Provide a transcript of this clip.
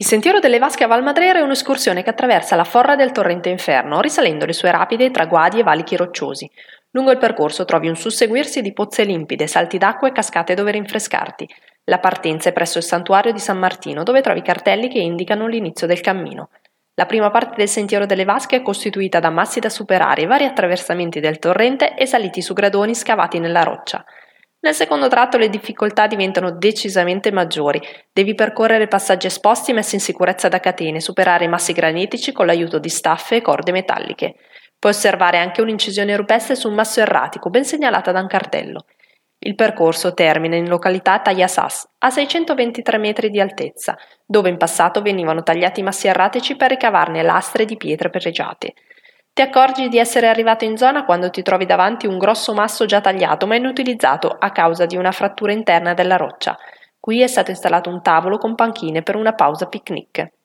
Il sentiero delle Vasche a Valmadrera è un'escursione che attraversa la forra del torrente Inferno, risalendo le sue rapide traguadi e valichi rocciosi. Lungo il percorso trovi un susseguirsi di pozze limpide, salti d'acqua e cascate dove rinfrescarti. La partenza è presso il santuario di San Martino, dove trovi cartelli che indicano l'inizio del cammino. La prima parte del sentiero delle Vasche è costituita da massi da superare, vari attraversamenti del torrente e saliti su gradoni scavati nella roccia. Nel secondo tratto le difficoltà diventano decisamente maggiori. Devi percorrere passaggi esposti messi in sicurezza da catene, superare massi granitici con l'aiuto di staffe e corde metalliche. Puoi osservare anche un'incisione rupestre su un masso erratico, ben segnalata da un cartello. Il percorso termina in località Tagliasas, a 623 metri di altezza, dove in passato venivano tagliati massi erratici per ricavarne lastre di pietre pregiate. Ti accorgi di essere arrivato in zona quando ti trovi davanti un grosso masso già tagliato ma inutilizzato a causa di una frattura interna della roccia. Qui è stato installato un tavolo con panchine per una pausa picnic.